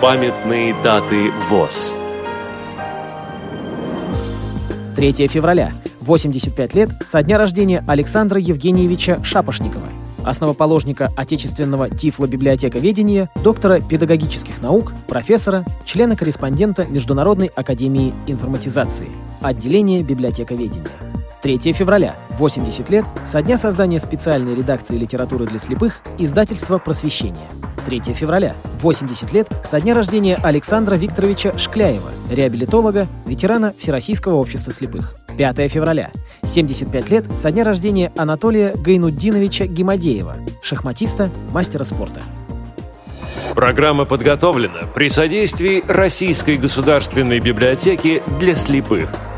Памятные даты ВОЗ. 3 февраля. 85 лет со дня рождения Александра Евгеньевича Шапошникова, основоположника отечественного тифлобиблиотековедения, доктора педагогических наук, профессора, члена-корреспондента Международной академии информатизации, отделения библиотековедения. 3 февраля. 80 лет со дня создания специальной редакции литературы для слепых издательства «Просвещение». 3 февраля. 80 лет со дня рождения Александра Викторовича Шкляева, реабилитолога, ветерана Всероссийского общества слепых. 5 февраля. 75 лет со дня рождения Анатолия Гайнуддиновича Гимадеева, шахматиста, мастера спорта. Программа подготовлена при содействии Российской государственной библиотеки для слепых –